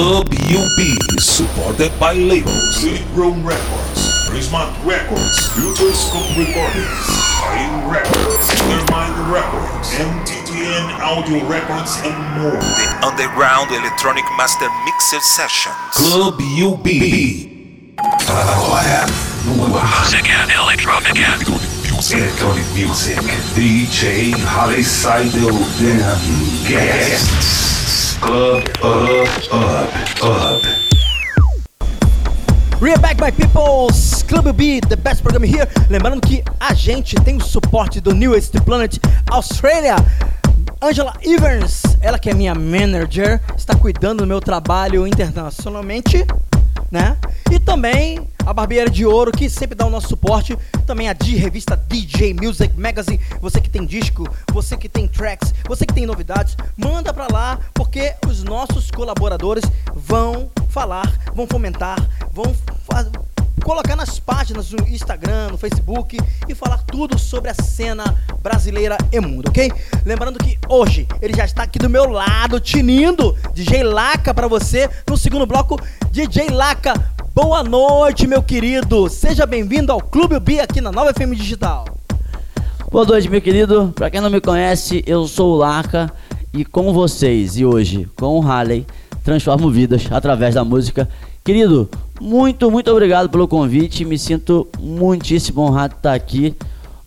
Club UB, supported by labels City Grown Records, Prismatic Records, Future Scope Recordings, Fire Records, Undermine Records, MTTN Audio Records, and more. The Underground Electronic Master Mixer Sessions. Club UB. Agora, no ar. Music and electronic and Electronic Music, DJ Harley Seidel, and guests. Club Up, my peoples! Club B, the best program here. Lembrando que a gente tem o suporte do Newest Planet Australia. Angela Evans, ela que é minha manager, está cuidando do meu trabalho internacionalmente, né? E também a Barbeira de Ouro, que sempre dá o nosso suporte. Também a D revista DJ Music Magazine. Você que tem disco, você que tem tracks, você que tem novidades, manda pra lá, porque os nossos colaboradores vão falar, vão fomentar, vão fa- colocar nas páginas no Instagram, no Facebook e falar tudo sobre a cena brasileira e mundo, ok? Lembrando que hoje ele já está aqui do meu lado, tinindo DJ Laca pra você no segundo bloco. DJ Laca, boa noite, meu querido. Seja bem-vindo ao Clube B aqui na Nova FM Digital. Boa noite, meu querido. Pra quem não me conhece, eu sou o Larca e com vocês e hoje com o Harley transformo vidas através da música. Querido, muito, muito obrigado pelo convite. Me sinto muitíssimo honrado de estar aqui,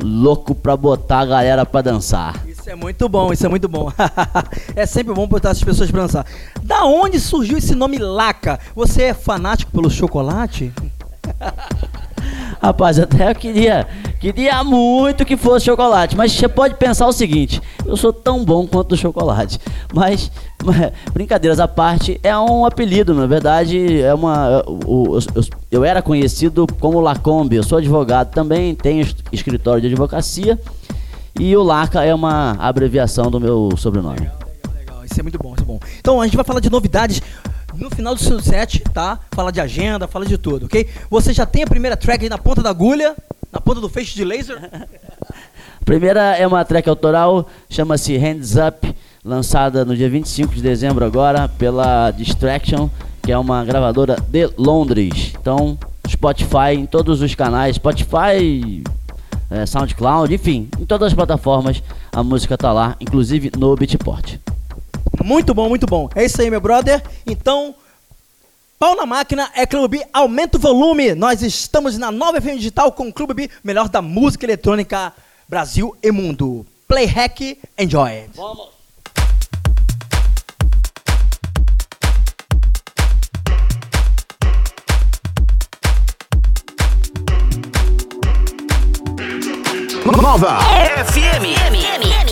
louco pra botar a galera pra dançar. Isso é muito bom, isso é muito bom. é sempre bom botar as pessoas pra dançar. Da onde surgiu esse nome Laca? Você é fanático pelo chocolate? Rapaz, até eu queria, queria muito que fosse chocolate, mas você pode pensar o seguinte: eu sou tão bom quanto o chocolate. Mas, mas, brincadeiras à parte, é um apelido, na verdade, é uma. o- eu, eu era conhecido como Lacombe, eu sou advogado também, tenho es- escritório de advocacia e o Laca é uma abreviação do meu sobrenome. Legal, isso é muito bom, isso é bom. Então a gente vai falar de novidades no final do seu set, tá? Fala de agenda, fala de tudo, ok? Você já tem a primeira track aí na ponta da agulha, na ponta do feixe de laser? A primeira é uma track autoral, chama-se Hands Up, lançada no dia 25 de dezembro agora pela Distraction, que é uma gravadora de Londres. Então, Spotify, em todos os canais, Spotify, eh, SoundCloud, enfim, em todas as plataformas a música tá lá, inclusive no Beatport. Muito bom, muito bom. É isso aí, meu brother. Então, pau na máquina é Clube B, aumenta o volume. Nós estamos na nova FM Digital com o Clube B, melhor da música eletrônica Brasil e mundo. Play hack, enjoy it. Vamos! Nova FM.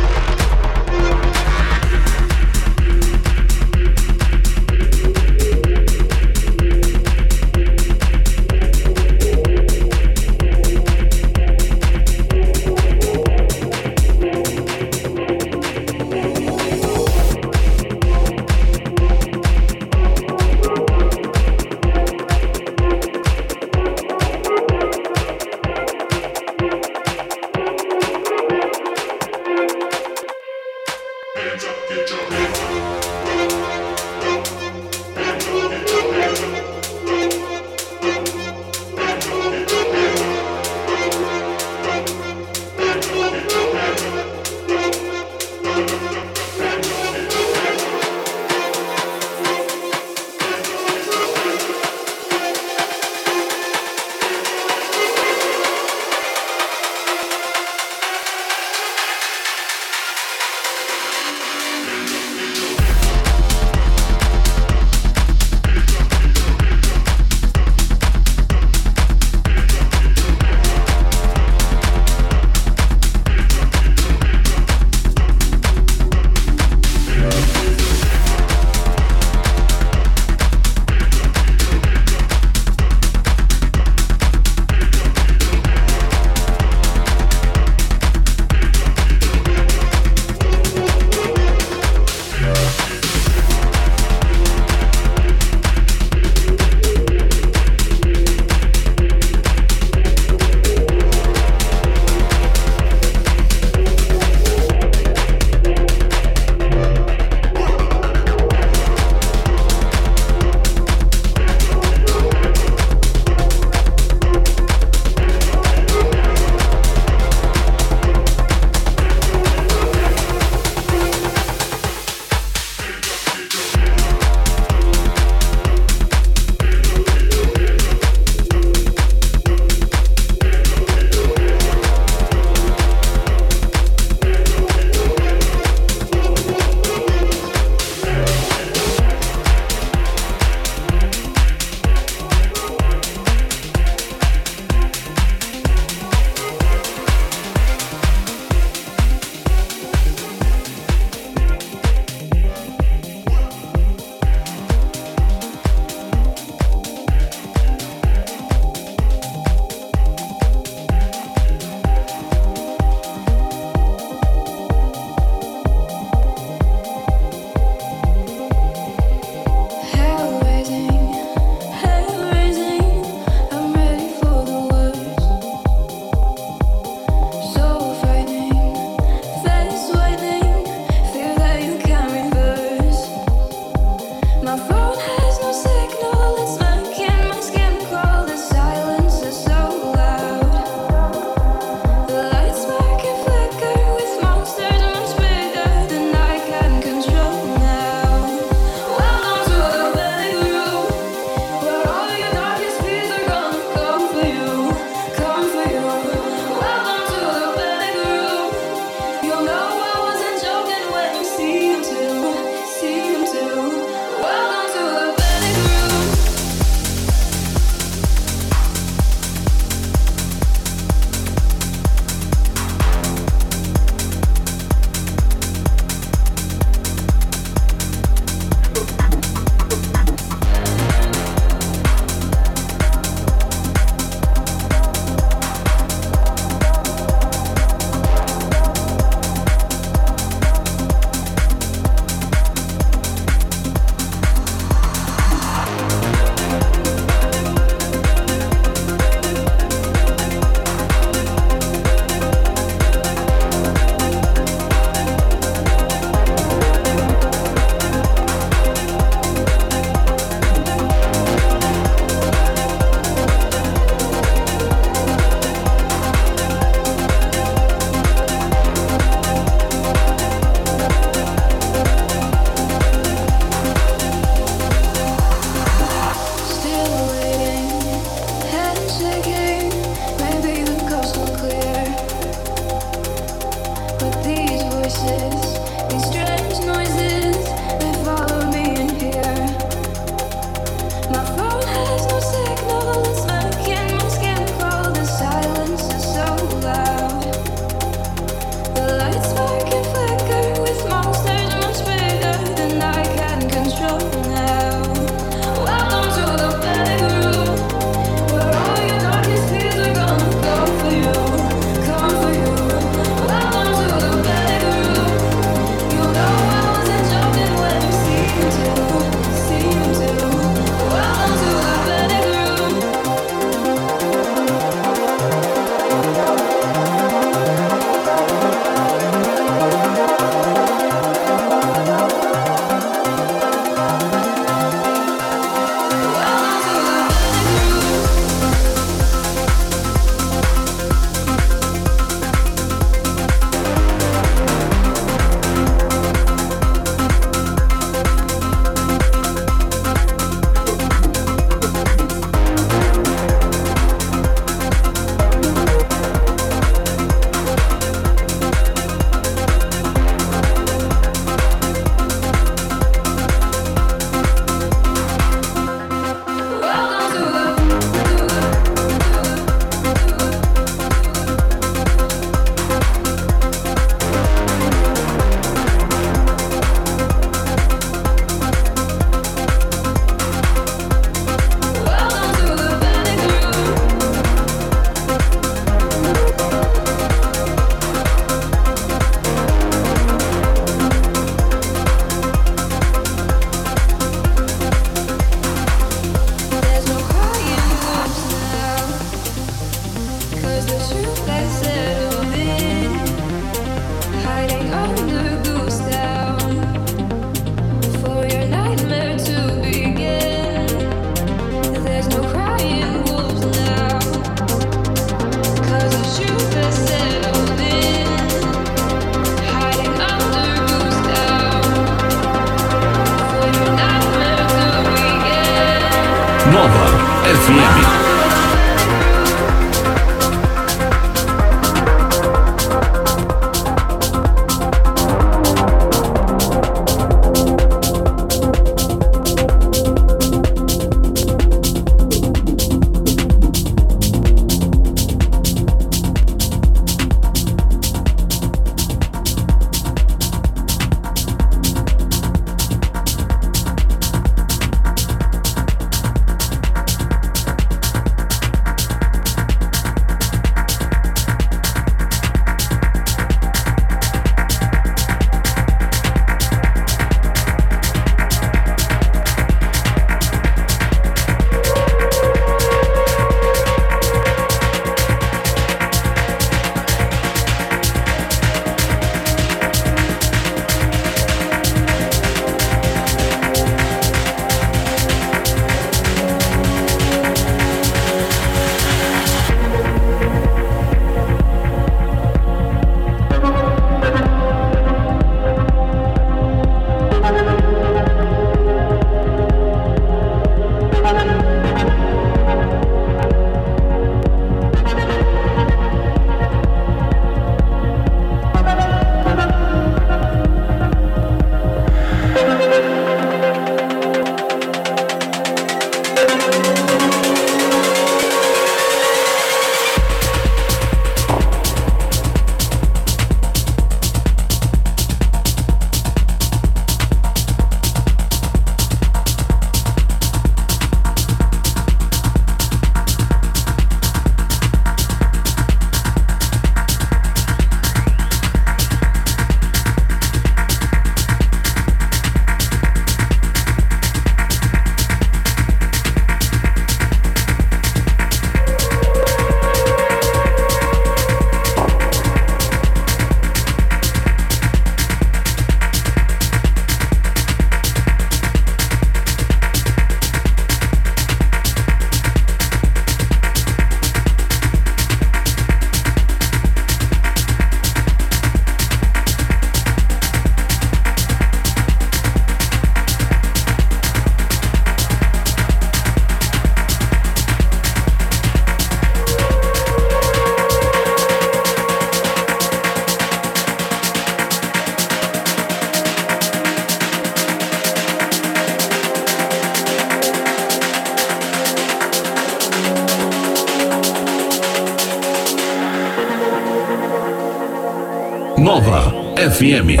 Nova FM.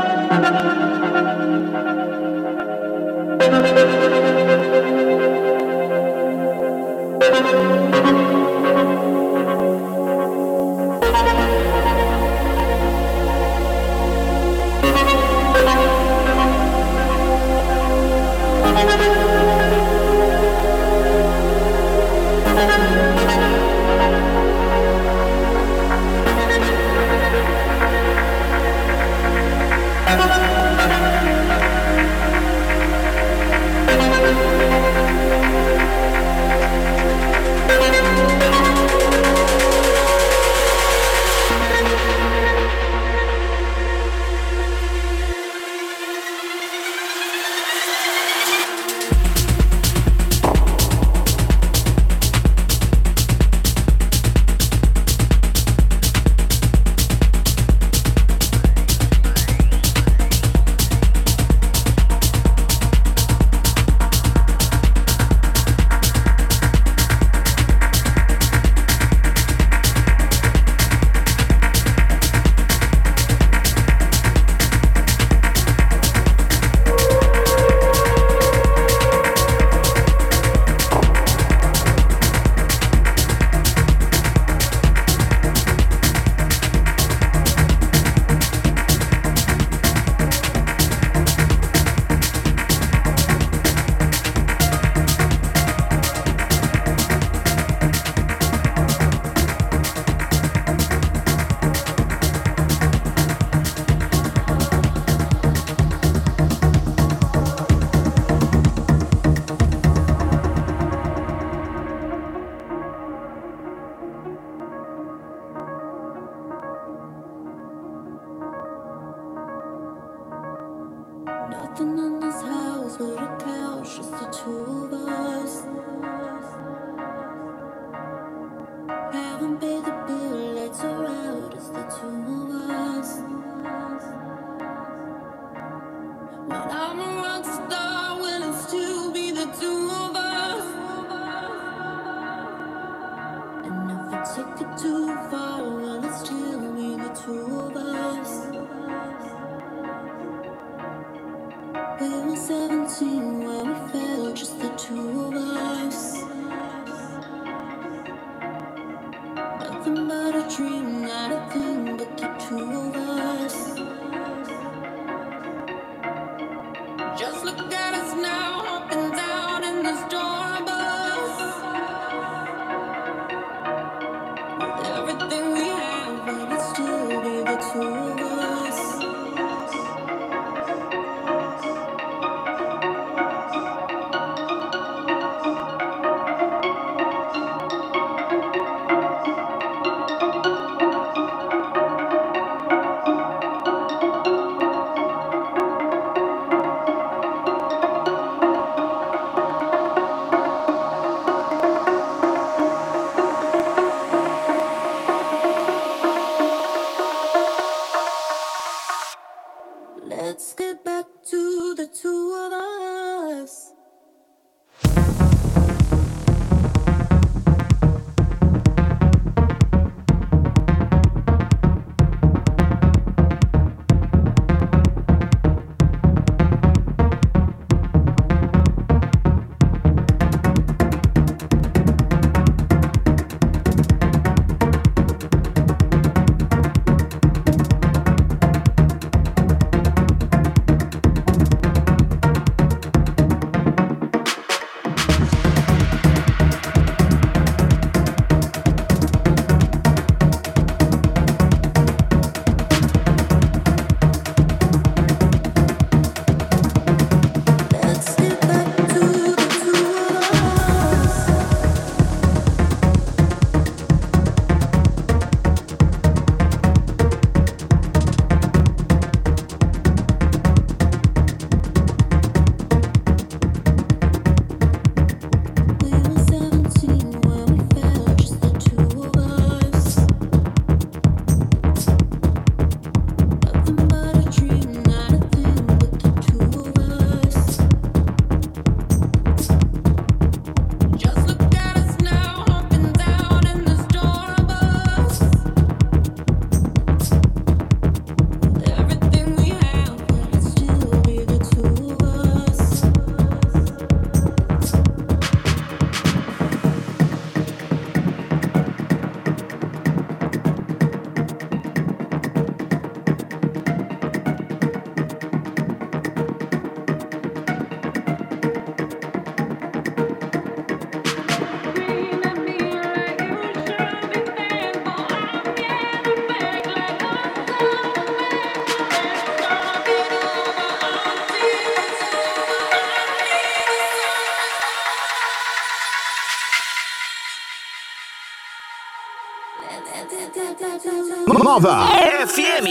Nova. FM.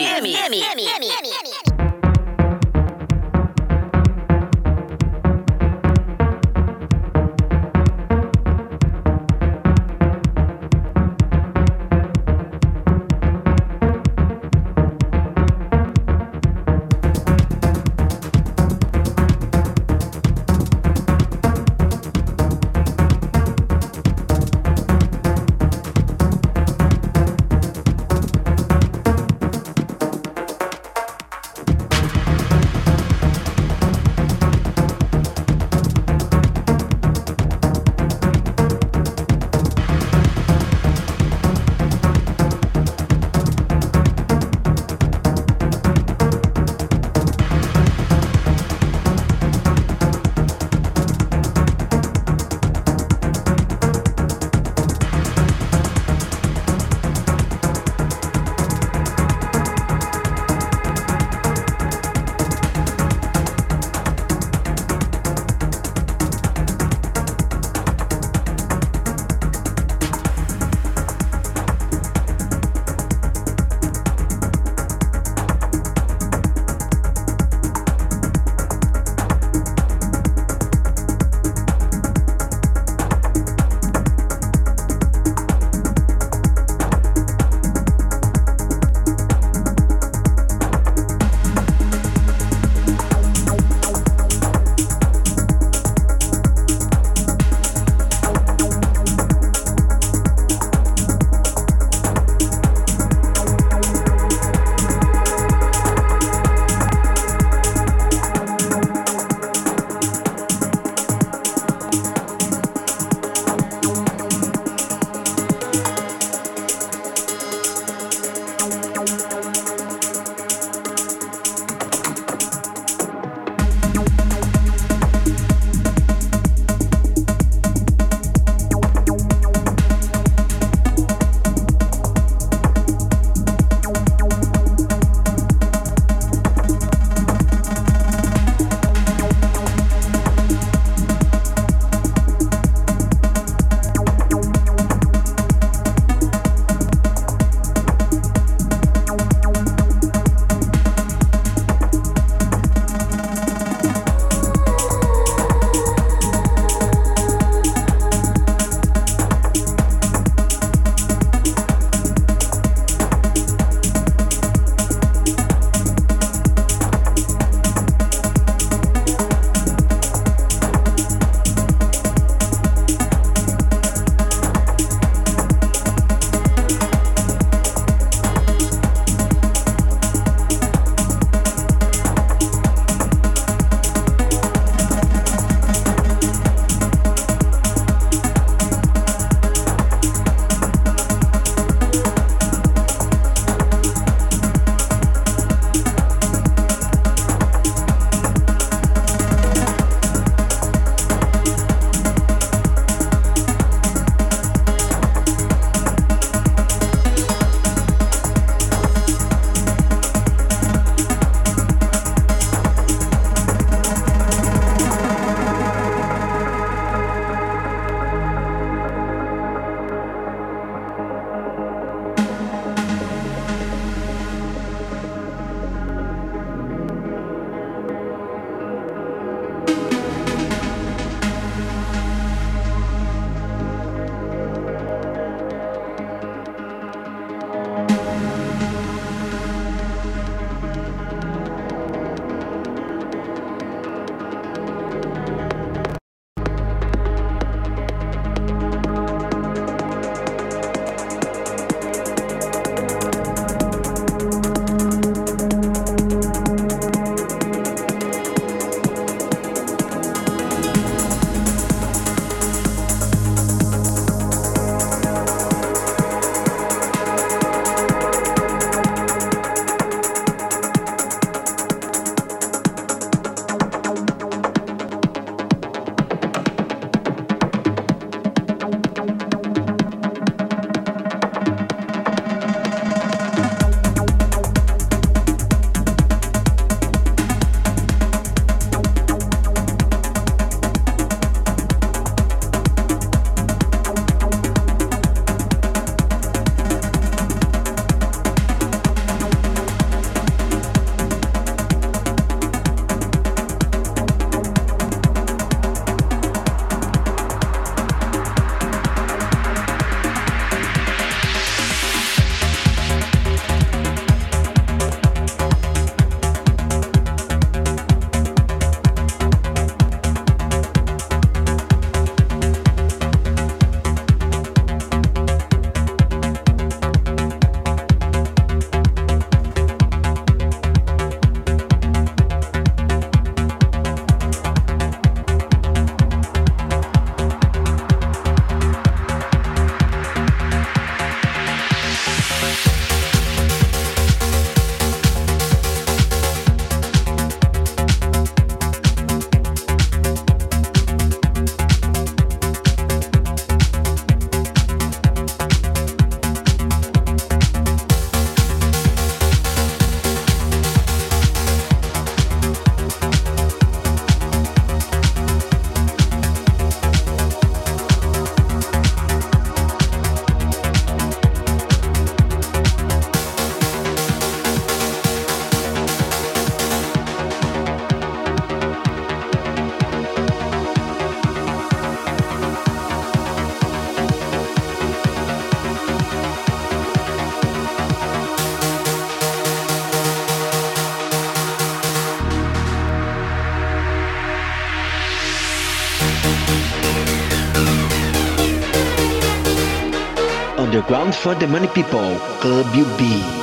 For the Money People, Club UB.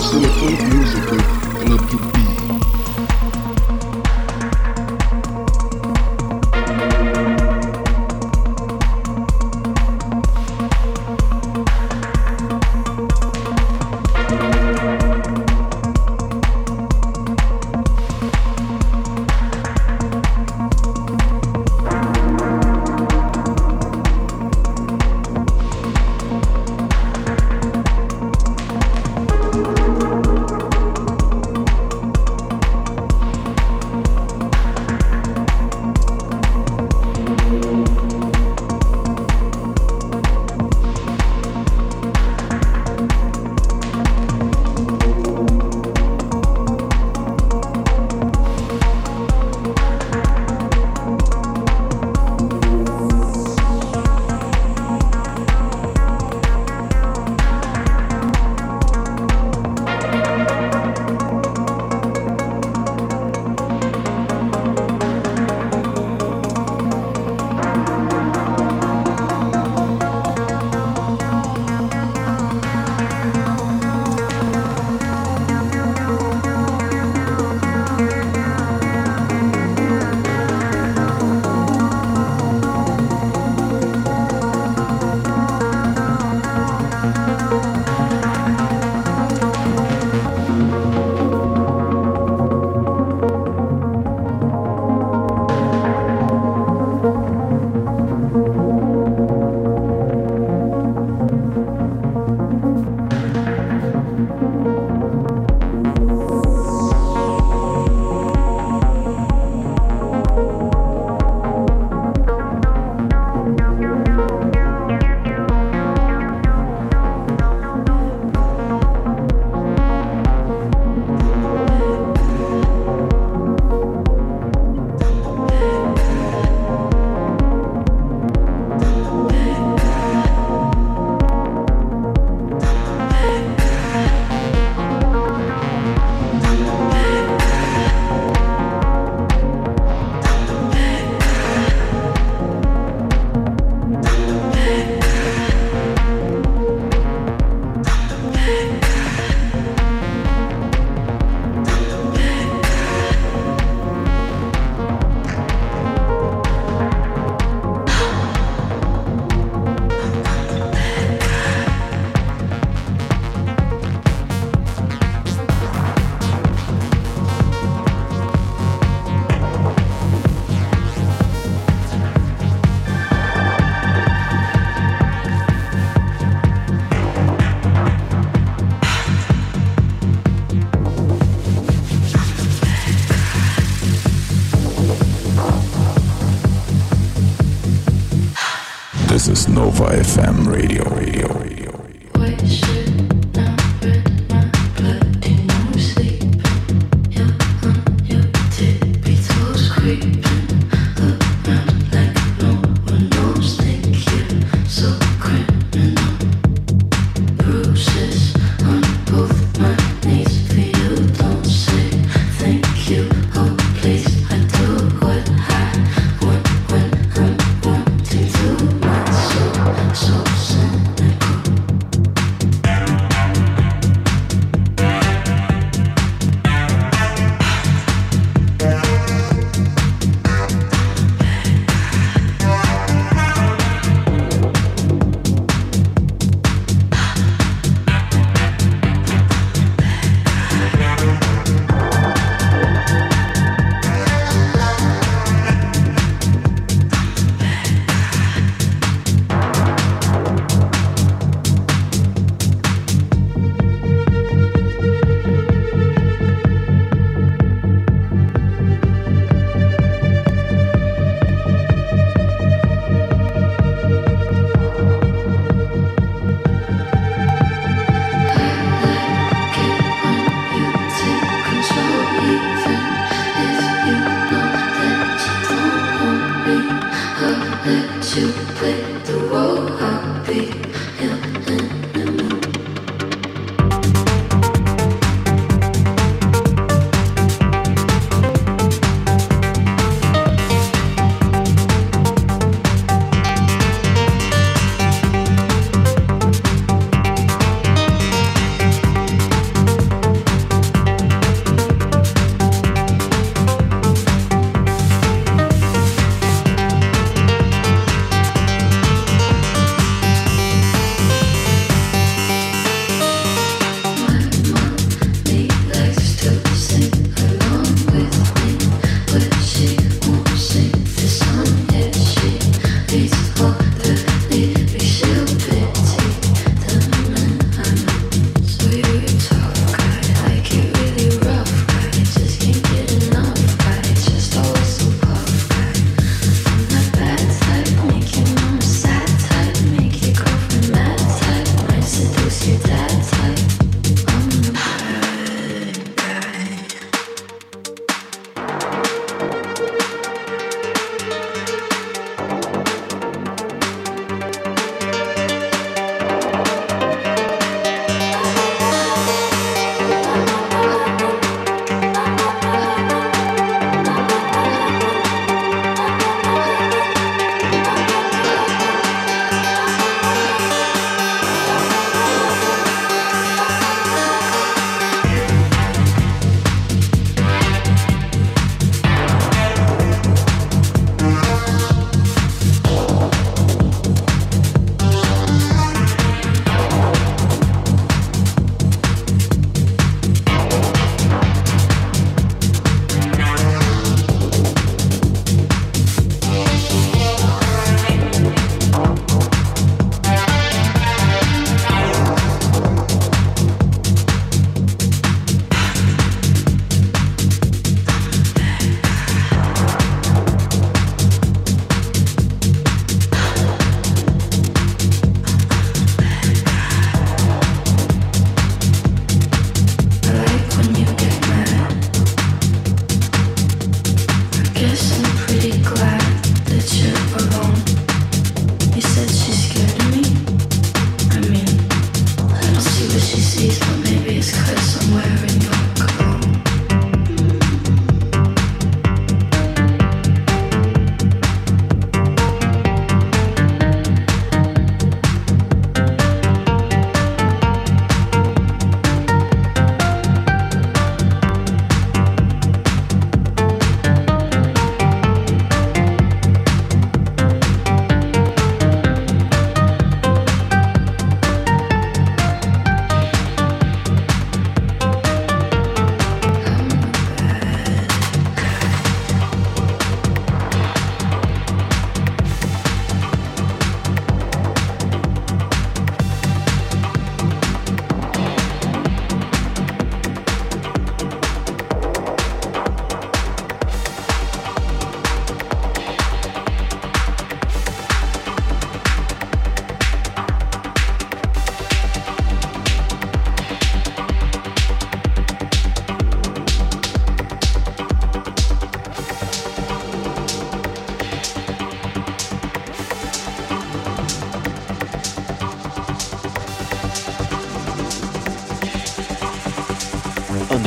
With the best electronic music with Club UB.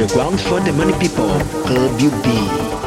Underground for the money people, Club UB.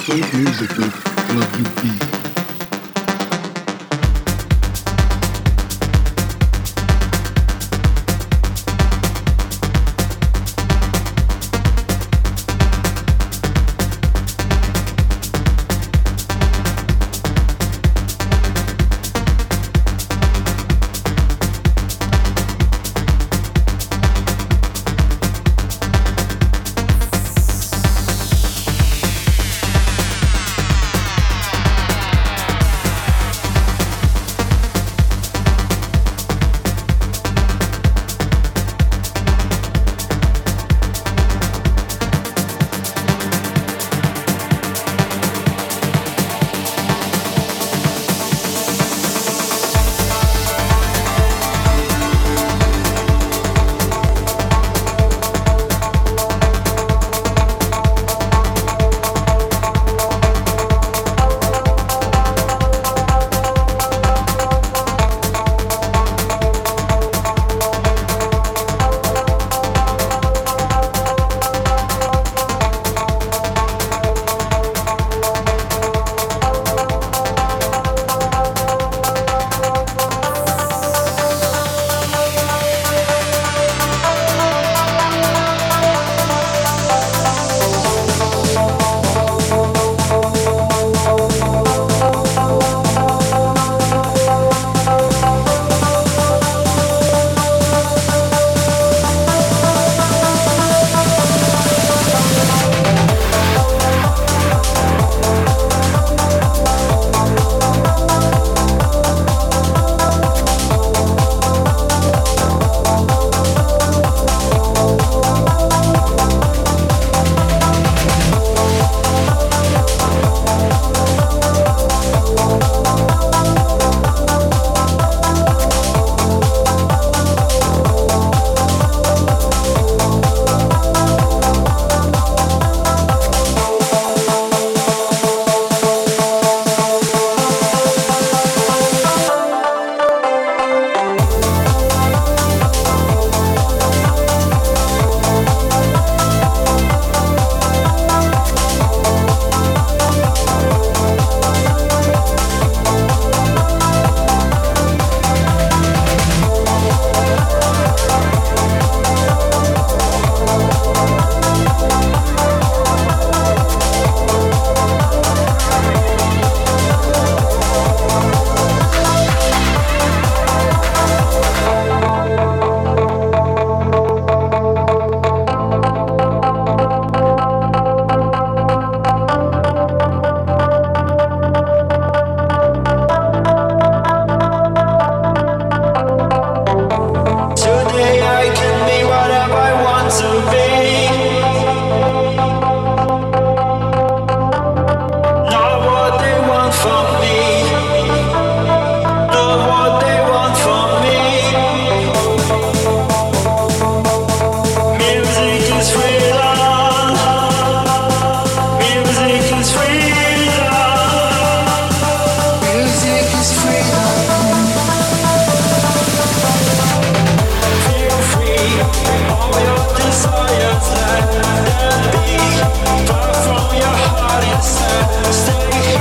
Electronic music with Club UB.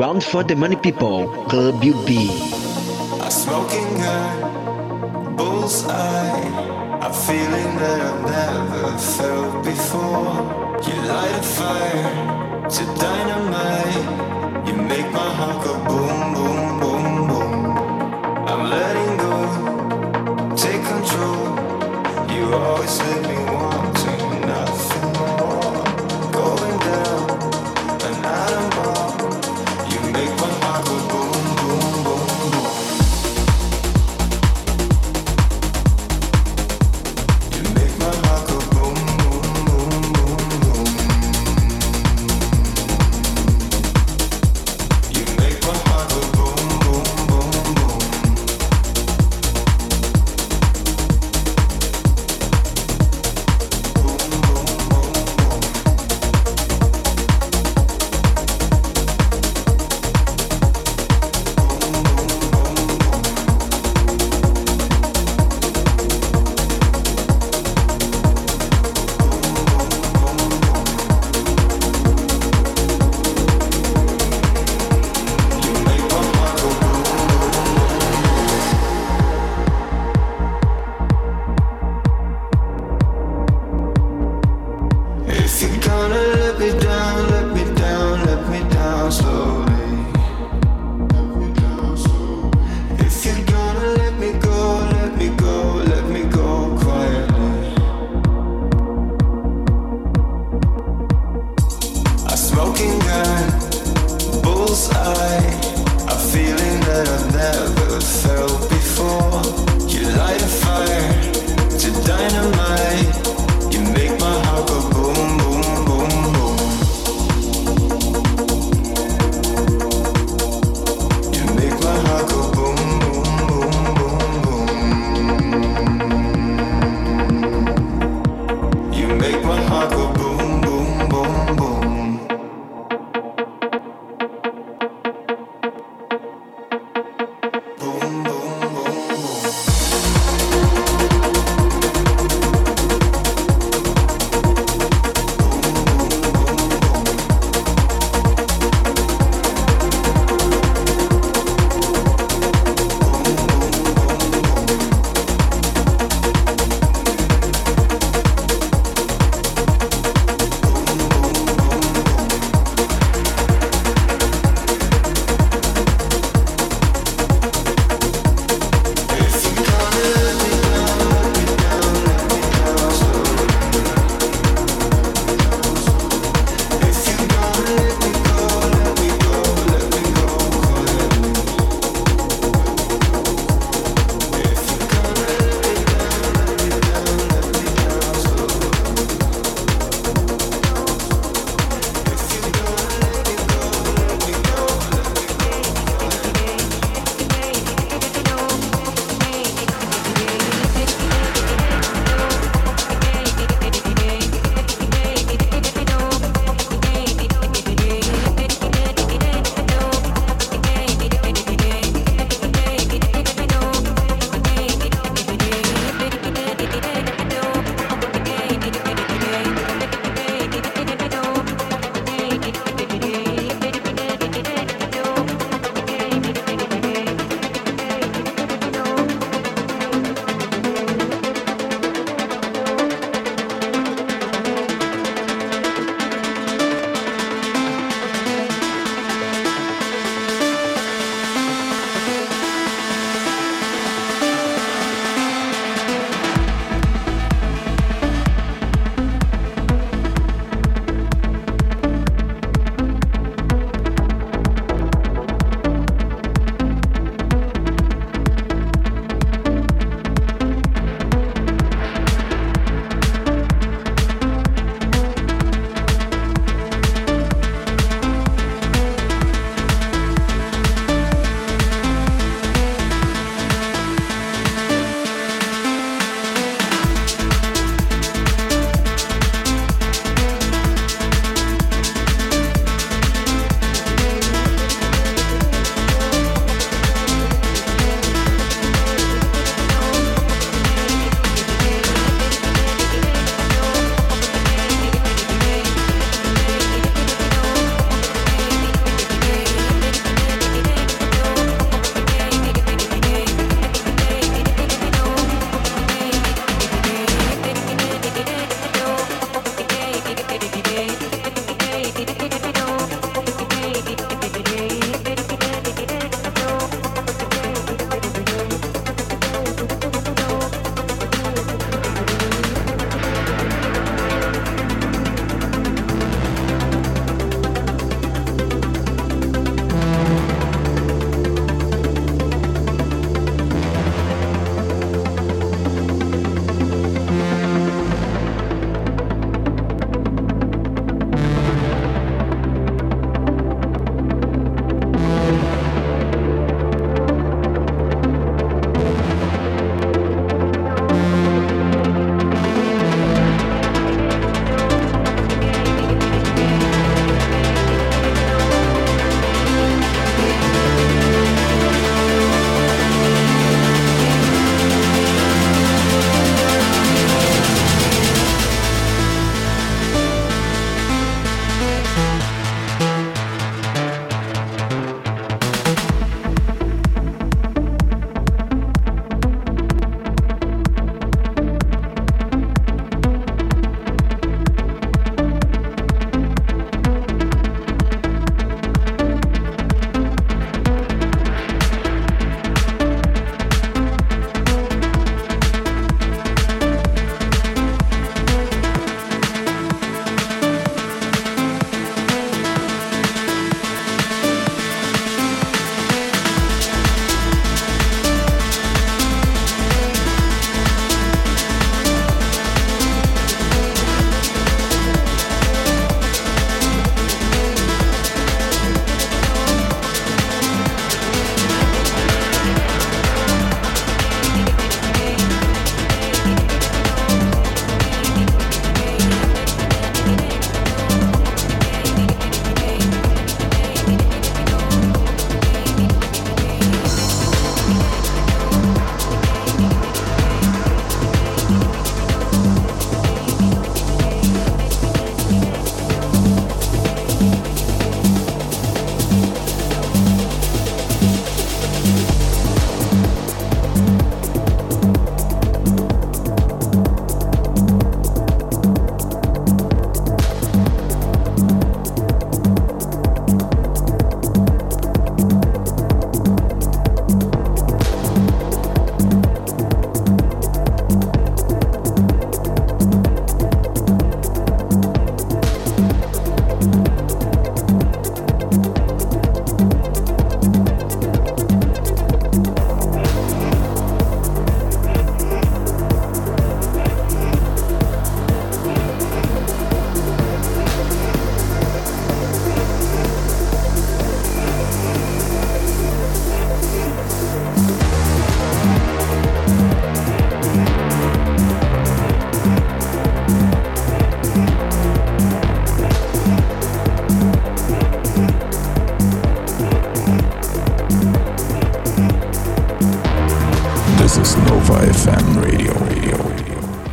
Ground for the Money People, Club UB. I smoking her, bullseye. I'm feeling that I've never felt before. You light a fire to dynamite. You make my heart go boom, boom, boom, boom. I'm letting go, take control. You always let me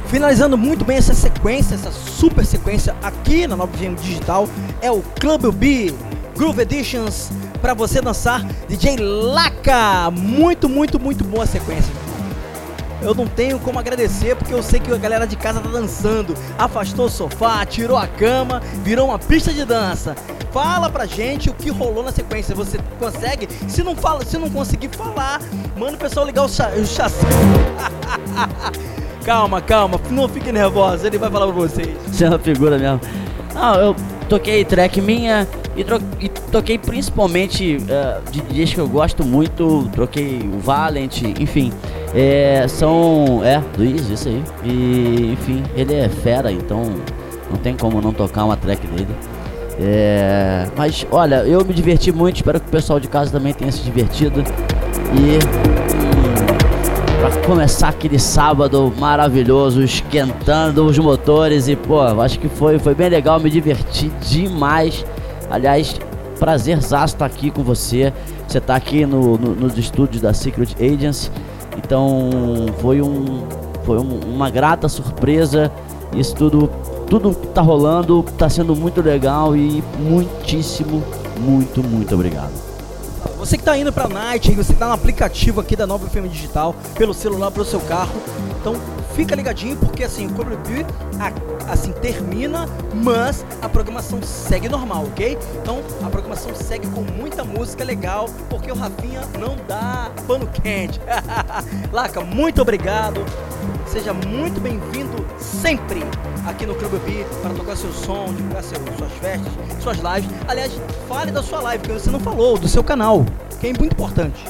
Finalizando muito bem essa sequência, essa super sequência aqui na 9FM Digital, é o Club B Groove Editions para você dançar DJ Laca. Muito, muito, muito boa sequência. Eu não tenho como agradecer porque eu sei que a galera de casa tá dançando. Afastou o sofá, tirou a cama, virou uma pista de dança. Fala pra gente o que rolou na sequência. Você consegue? Se não fala, se não conseguir falar, manda o pessoal ligar o, o chassi. calma, calma, não fique nervosa, ele vai falar pra vocês. Você é uma figura mesmo. Não, eu toquei track minha e, tro e toquei principalmente uh, de DJs que eu gosto muito. Troquei o Valent, enfim. É, são. É, Luiz, isso aí. E, enfim, ele é fera, então não tem como não tocar uma track dele. É, mas olha, eu me diverti muito, espero que o pessoal de casa também tenha se divertido. E para começar aquele sábado maravilhoso, esquentando os motores e pô, acho que foi, foi bem legal, me diverti demais. Aliás, prazerzaço estar aqui com você. Você está aqui no, no, nos estúdios da Secret Agency. Então foi um foi um, uma grata surpresa. Isso tudo tudo tá rolando tá sendo muito legal e muitíssimo, muito, muito obrigado. Você que tá indo pra Night, você tá no aplicativo aqui da Nova FM Digital, pelo celular, pelo seu carro. Então fica ligadinho porque assim, o B assim termina, mas a programação segue normal, ok? Então a programação segue com muita música legal, porque o Rafinha não dá pano quente. Laca, muito obrigado. Seja muito bem-vindo sempre aqui no Clube B para tocar seu som, divulgar seu, suas festas, suas lives. Aliás, fale da sua live, que você não falou, do seu canal, que é muito importante.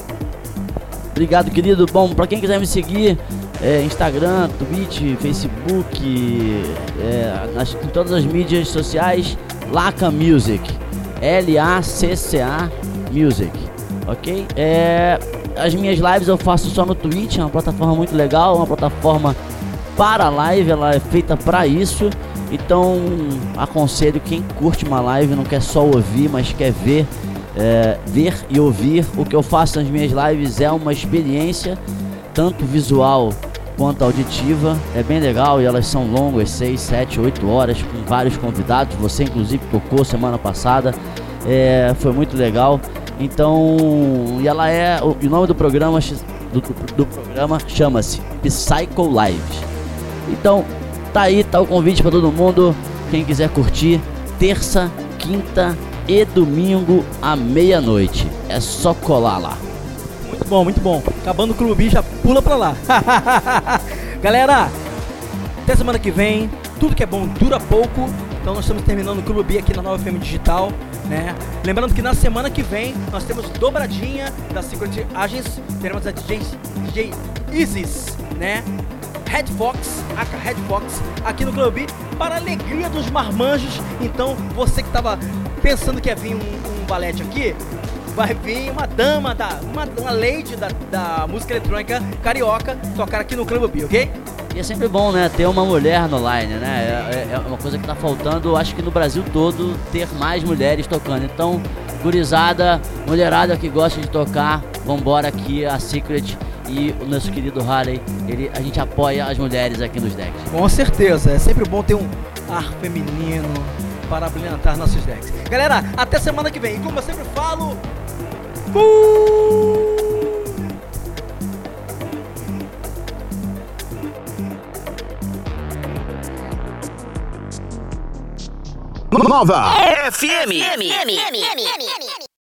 Obrigado, querido. Bom, para quem quiser me seguir, é, Instagram, Twitch, Facebook, é, nas, em todas as mídias sociais, Laca Music. L-A-C-C-A Music. Ok? É, as minhas lives eu faço só no Twitch, é uma plataforma muito legal, uma plataforma para live, ela é feita para isso. Então aconselho quem curte uma live, não quer só ouvir, mas quer ver, é, ver e ouvir. O que eu faço nas minhas lives é uma experiência, tanto visual quanto auditiva. É bem legal e elas são longas, 6, 7, 8 horas, com vários convidados. Você inclusive tocou semana passada. É, foi muito legal. Então, e ela é. O, o nome do programa, do, do programa chama-se Psycho Lives. Então, tá aí, tá o convite para todo mundo. Quem quiser curtir, terça, quinta e domingo à meia-noite. É só colar lá. Muito bom, muito bom. Acabando o clube, já pula pra lá. Galera, até semana que vem. Tudo que é bom dura pouco. Então nós estamos terminando o Clube aqui na Nova FM Digital, né? Lembrando que na semana que vem nós temos dobradinha da Secret Agents. Teremos a DJ, DJ Isis, né? Red Fox, aka Red Fox, aqui no Clube para a alegria dos marmanjos. Então, você que estava pensando que ia vir um, um valete aqui, vai vir uma dama, da, uma, uma lady da, da música eletrônica carioca tocar aqui no Clube B, ok? E é sempre bom, né, ter uma mulher no line, né? É, é uma coisa que tá faltando, acho que no Brasil todo, ter mais mulheres tocando. Então, gurizada, mulherada que gosta de tocar, vambora aqui, a Secret e o nosso querido Harley, ele, a gente apoia as mulheres aqui nos decks. Com certeza, é sempre bom ter um ar feminino para brilhantar nossos decks. Galera, até semana que vem. E como eu sempre falo, Nova FM.